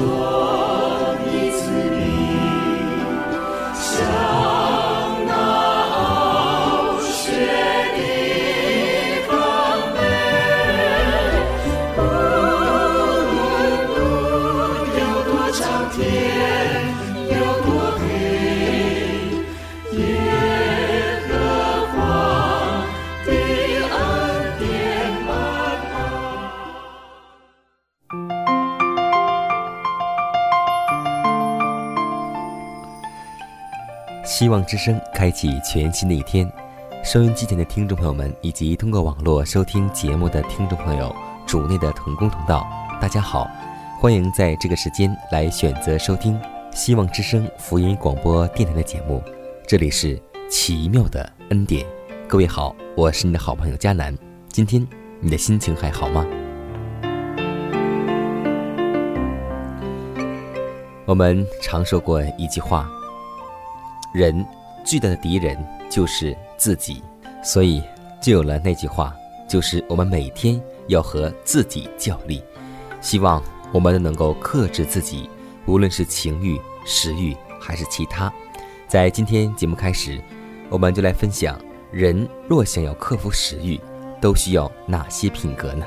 希希望之声开启全新的一天，收音机前的听众朋友们，以及通过网络收听节目的听众朋友，主内的同工同道，大家好，欢迎在这个时间来选择收听希望之声福音广播电台的节目。这里是奇妙的恩典，各位好，我是你的好朋友佳楠。今天你的心情还好吗？我们常说过一句话。人最大的敌人就是自己，所以就有了那句话，就是我们每天要和自己较力。希望我们能够克制自己，无论是情欲、食欲还是其他。在今天节目开始，我们就来分享：人若想要克服食欲，都需要哪些品格呢？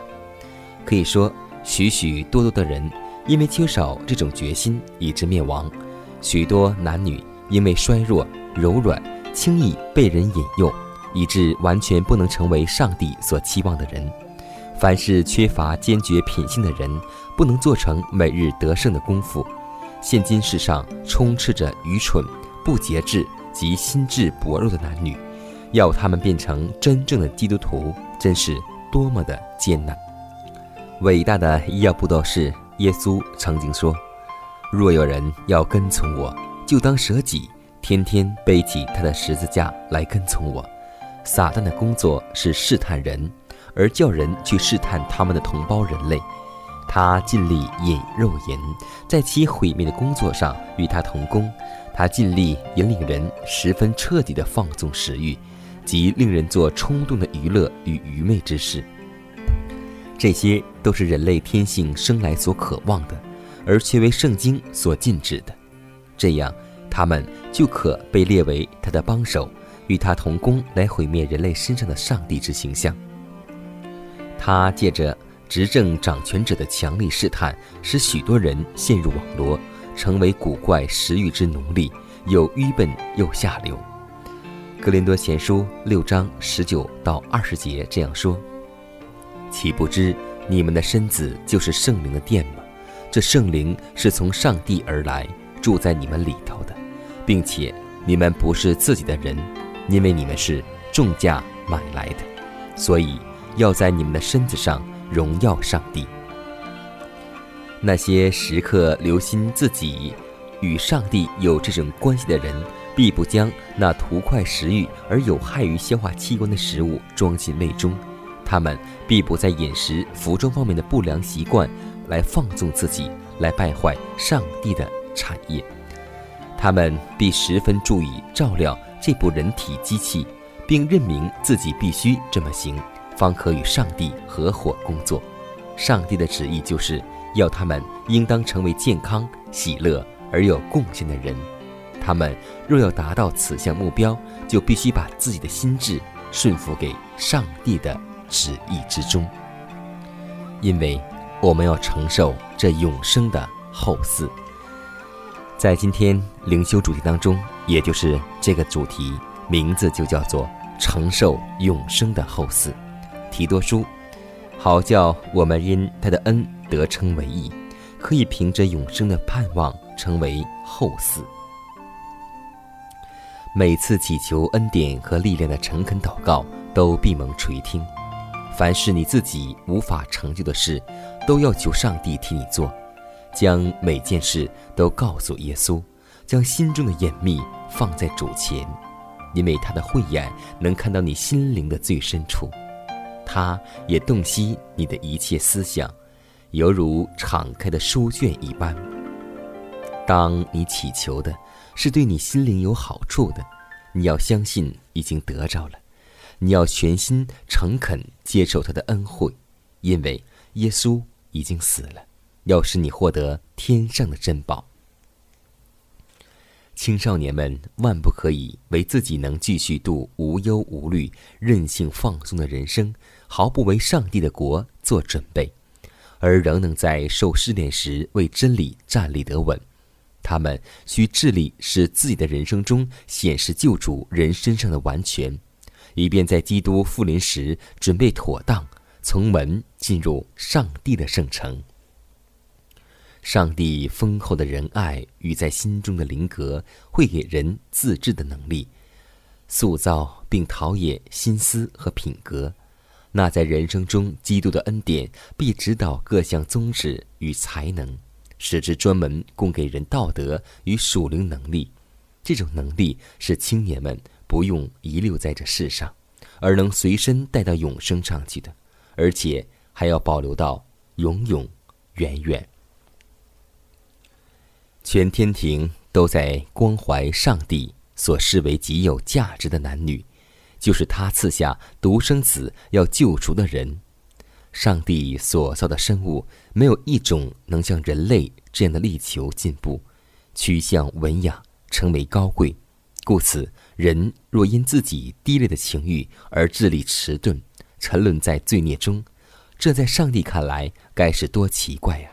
可以说，许许多多的人因为缺少这种决心，以致灭亡。许多男女。因为衰弱、柔软，轻易被人引诱，以致完全不能成为上帝所期望的人。凡是缺乏坚决品性的人，不能做成每日得胜的功夫。现今世上充斥着愚蠢、不节制及心智薄弱的男女，要他们变成真正的基督徒，真是多么的艰难。伟大的医药布道士耶稣曾经说：“若有人要跟从我。”就当舍己，天天背起他的十字架来跟从我。撒旦的工作是试探人，而叫人去试探他们的同胞人类。他尽力引肉眼，在其毁灭的工作上与他同工。他尽力引领人十分彻底的放纵食欲，及令人做冲动的娱乐与愚昧之事。这些都是人类天性生来所渴望的，而却为圣经所禁止的。这样，他们就可被列为他的帮手，与他同工来毁灭人类身上的上帝之形象。他借着执政掌权者的强力试探，使许多人陷入网罗，成为古怪食欲之奴隶，又愚笨又下流。格林多前书六章十九到二十节这样说：“岂不知你们的身子就是圣灵的殿吗？这圣灵是从上帝而来。”住在你们里头的，并且你们不是自己的人，因为你们是重价买来的，所以要在你们的身子上荣耀上帝。那些时刻留心自己与上帝有这种关系的人，必不将那图快食欲而有害于消化器官的食物装进胃中；他们必不在饮食、服装方面的不良习惯来放纵自己，来败坏上帝的。产业，他们必十分注意照料这部人体机器，并认明自己必须这么行，方可与上帝合伙工作。上帝的旨意就是要他们应当成为健康、喜乐而有贡献的人。他们若要达到此项目标，就必须把自己的心智顺服给上帝的旨意之中，因为我们要承受这永生的后嗣。在今天灵修主题当中，也就是这个主题名字就叫做“承受永生的后嗣”。提多书，好叫我们因他的恩得称为义，可以凭着永生的盼望成为后嗣。每次祈求恩典和力量的诚恳祷告，都闭蒙垂听。凡是你自己无法成就的事，都要求上帝替你做。将每件事都告诉耶稣，将心中的隐秘放在主前，因为他的慧眼能看到你心灵的最深处，他也洞悉你的一切思想，犹如敞开的书卷一般。当你祈求的。是对你心灵有好处的，你要相信已经得着了，你要全心诚恳接受他的恩惠，因为耶稣已经死了，要使你获得天上的珍宝。青少年们万不可以为自己能继续度无忧无虑、任性放纵的人生，毫不为上帝的国做准备，而仍能在受试炼时为真理站立得稳。他们需致力使自己的人生中显示救主人身上的完全，以便在基督复临时准备妥当，从门进入上帝的圣城。上帝丰厚的仁爱与在心中的灵格，会给人自制的能力，塑造并陶冶心思和品格。那在人生中，基督的恩典必指导各项宗旨与才能。使之专门供给人道德与属灵能力，这种能力是青年们不用遗留在这世上，而能随身带到永生上去的，而且还要保留到永永远远。全天庭都在关怀上帝所视为极有价值的男女，就是他赐下独生子要救赎的人。上帝所造的生物，没有一种能像人类这样的力求进步，趋向文雅，成为高贵。故此，人若因自己低劣的情欲而智力迟钝，沉沦在罪孽中，这在上帝看来该是多奇怪呀！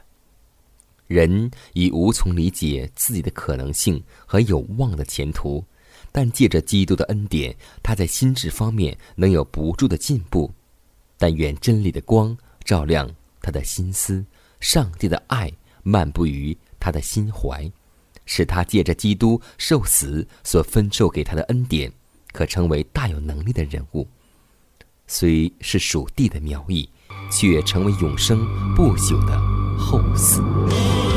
人已无从理解自己的可能性和有望的前途，但借着基督的恩典，他在心智方面能有不住的进步。但愿真理的光照亮他的心思，上帝的爱漫步于他的心怀，使他借着基督受死所分授给他的恩典，可成为大有能力的人物。虽是属地的苗裔，却成为永生不朽的后嗣。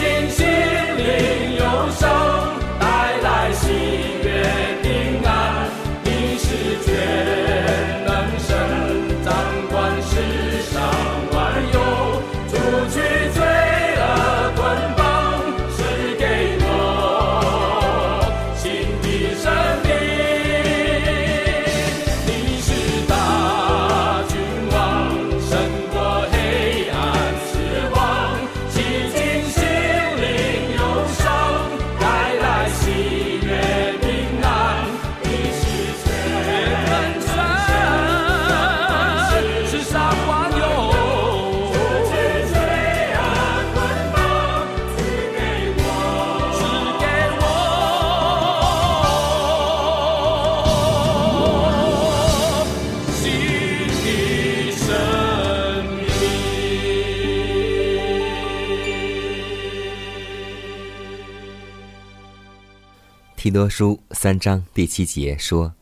mountains 提多书三章第七节说：“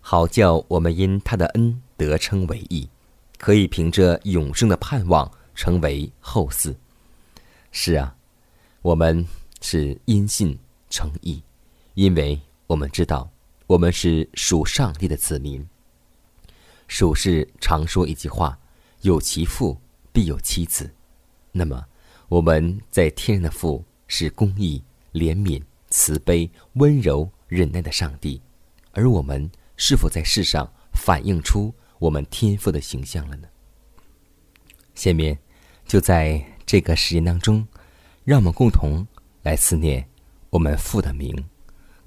好叫我们因他的恩得称为义，可以凭着永生的盼望成为后嗣。”是啊，我们是因信成义，因为我们知道我们是属上帝的子民，属是常说一句话：“有其父，必有其子。”那么我们在天然的父是公义、怜悯。慈悲、温柔、忍耐的上帝，而我们是否在世上反映出我们天赋的形象了呢？下面，就在这个时间当中，让我们共同来思念我们父的名，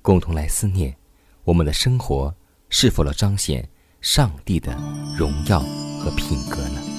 共同来思念我们的生活是否了彰显上帝的荣耀和品格呢？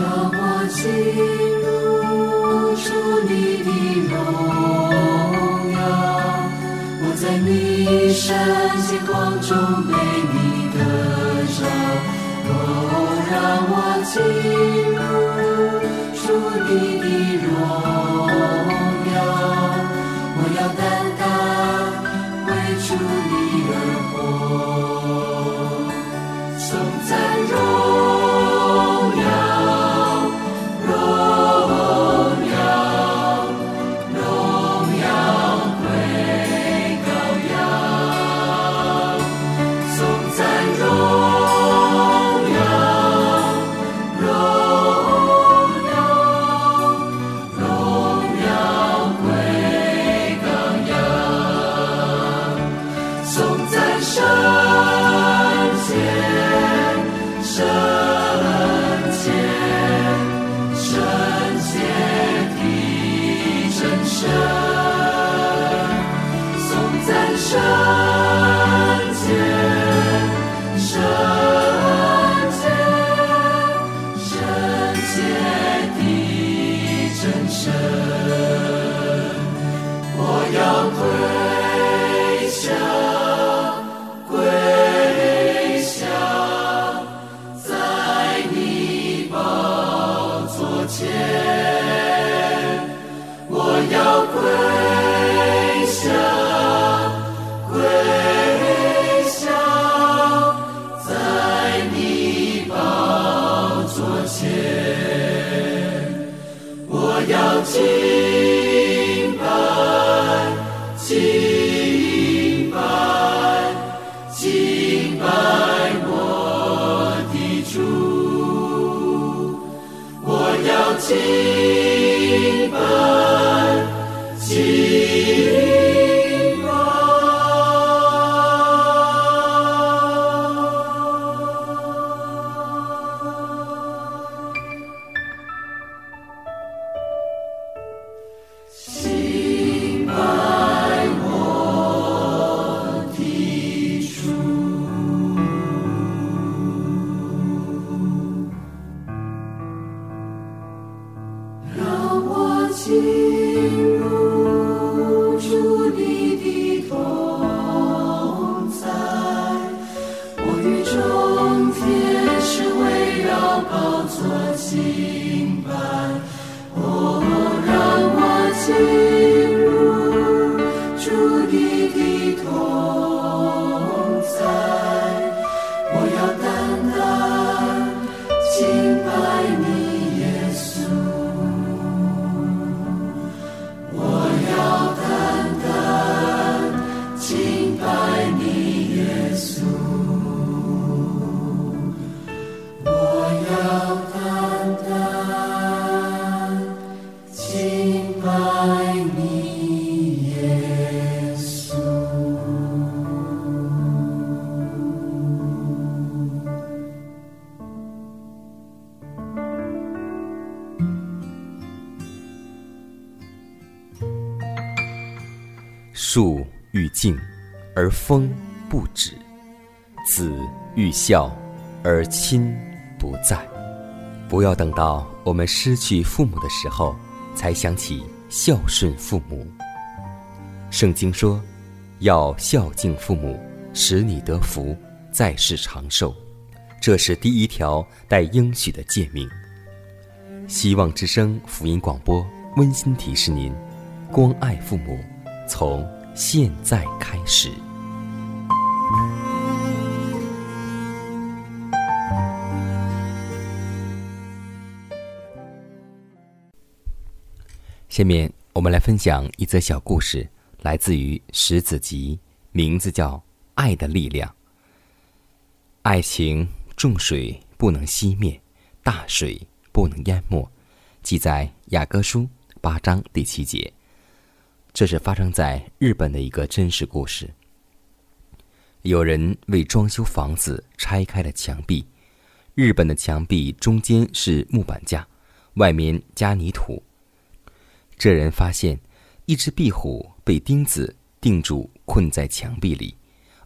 让我进入主你的荣耀，我在你圣光中被你得着，哦，让我进入主你的荣耀，我要单单为主你而活。生。敬拜，哦，让我敬。树欲静，而风不止；子欲孝，而亲不在。不要等到我们失去父母的时候，才想起孝顺父母。圣经说，要孝敬父母，使你得福，在世长寿。这是第一条带应许的诫命。希望之声福音广播温馨提示您：关爱父母，从。现在开始。下面我们来分享一则小故事，来自于《石子集》，名字叫《爱的力量》。爱情重水不能熄灭，大水不能淹没，记在雅歌书八章第七节。这是发生在日本的一个真实故事。有人为装修房子拆开了墙壁，日本的墙壁中间是木板架，外面加泥土。这人发现一只壁虎被钉子钉住，困在墙壁里，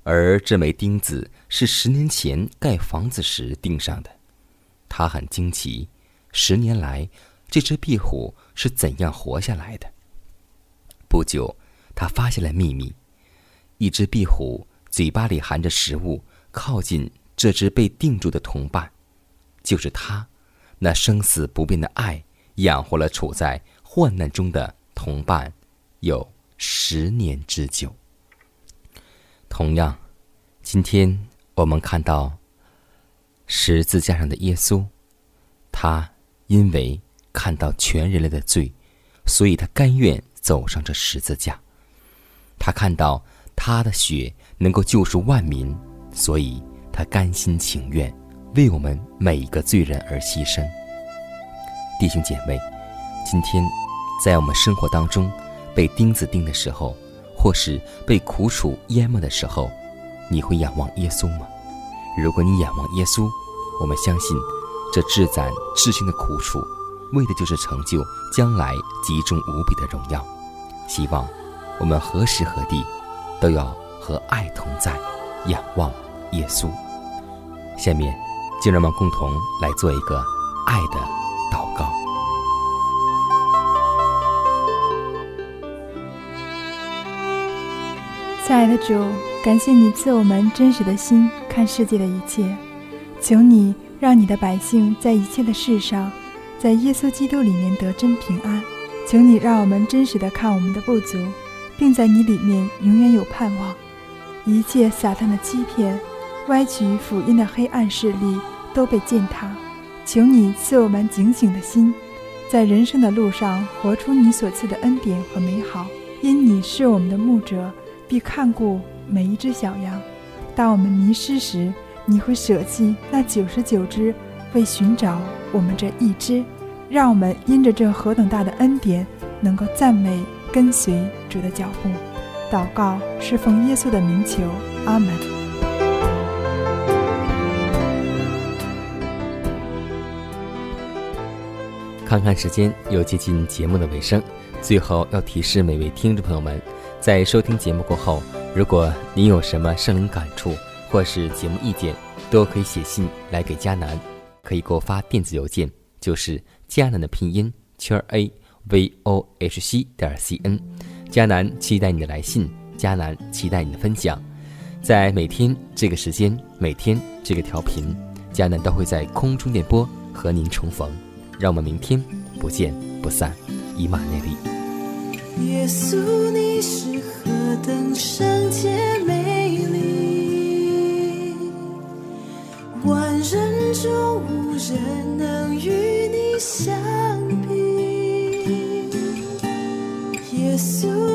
而这枚钉子是十年前盖房子时钉上的。他很惊奇，十年来这只壁虎是怎样活下来的？不久，他发现了秘密：一只壁虎嘴巴里含着食物，靠近这只被定住的同伴，就是他，那生死不变的爱，养活了处在患难中的同伴，有十年之久。同样，今天我们看到十字架上的耶稣，他因为看到全人类的罪，所以他甘愿。走上这十字架，他看到他的血能够救赎万民，所以他甘心情愿为我们每一个罪人而牺牲。弟兄姐妹，今天在我们生活当中被钉子钉的时候，或是被苦楚淹没的时候，你会仰望耶稣吗？如果你仰望耶稣，我们相信这至赞至亲的苦楚，为的就是成就将来极重无比的荣耀。希望我们何时何地都要和爱同在，仰望耶稣。下面，就让我们共同来做一个爱的祷告。亲爱的主，感谢你赐我们真实的心看世界的一切，求你让你的百姓在一切的事上，在耶稣基督里面得真平安。请你让我们真实的看我们的不足，并在你里面永远有盼望。一切撒旦的欺骗、歪曲福音的黑暗势力都被践踏。求你赐我们警醒的心，在人生的路上活出你所赐的恩典和美好。因你是我们的牧者，必看顾每一只小羊。当我们迷失时，你会舍弃那九十九只，为寻找我们这一只。让我们因着这何等大的恩典，能够赞美跟随主的脚步，祷告侍奉耶稣的名求，阿门。看看时间，又接近节目的尾声，最后要提示每位听众朋友们，在收听节目过后，如果您有什么圣灵感触或是节目意见，都可以写信来给迦南，可以给我发电子邮件，就是。迦南的拼音圈 a v o h c 点 c n。迦南期待你的来信，迦南期待你的分享。在每天这个时间，每天这个调频，迦南都会在空中电波和您重逢。让我们明天不见不散，以马内利。耶稣，你是何等圣洁美丽。中无人能与你相比。耶稣。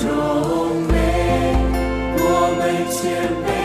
中美我们先辈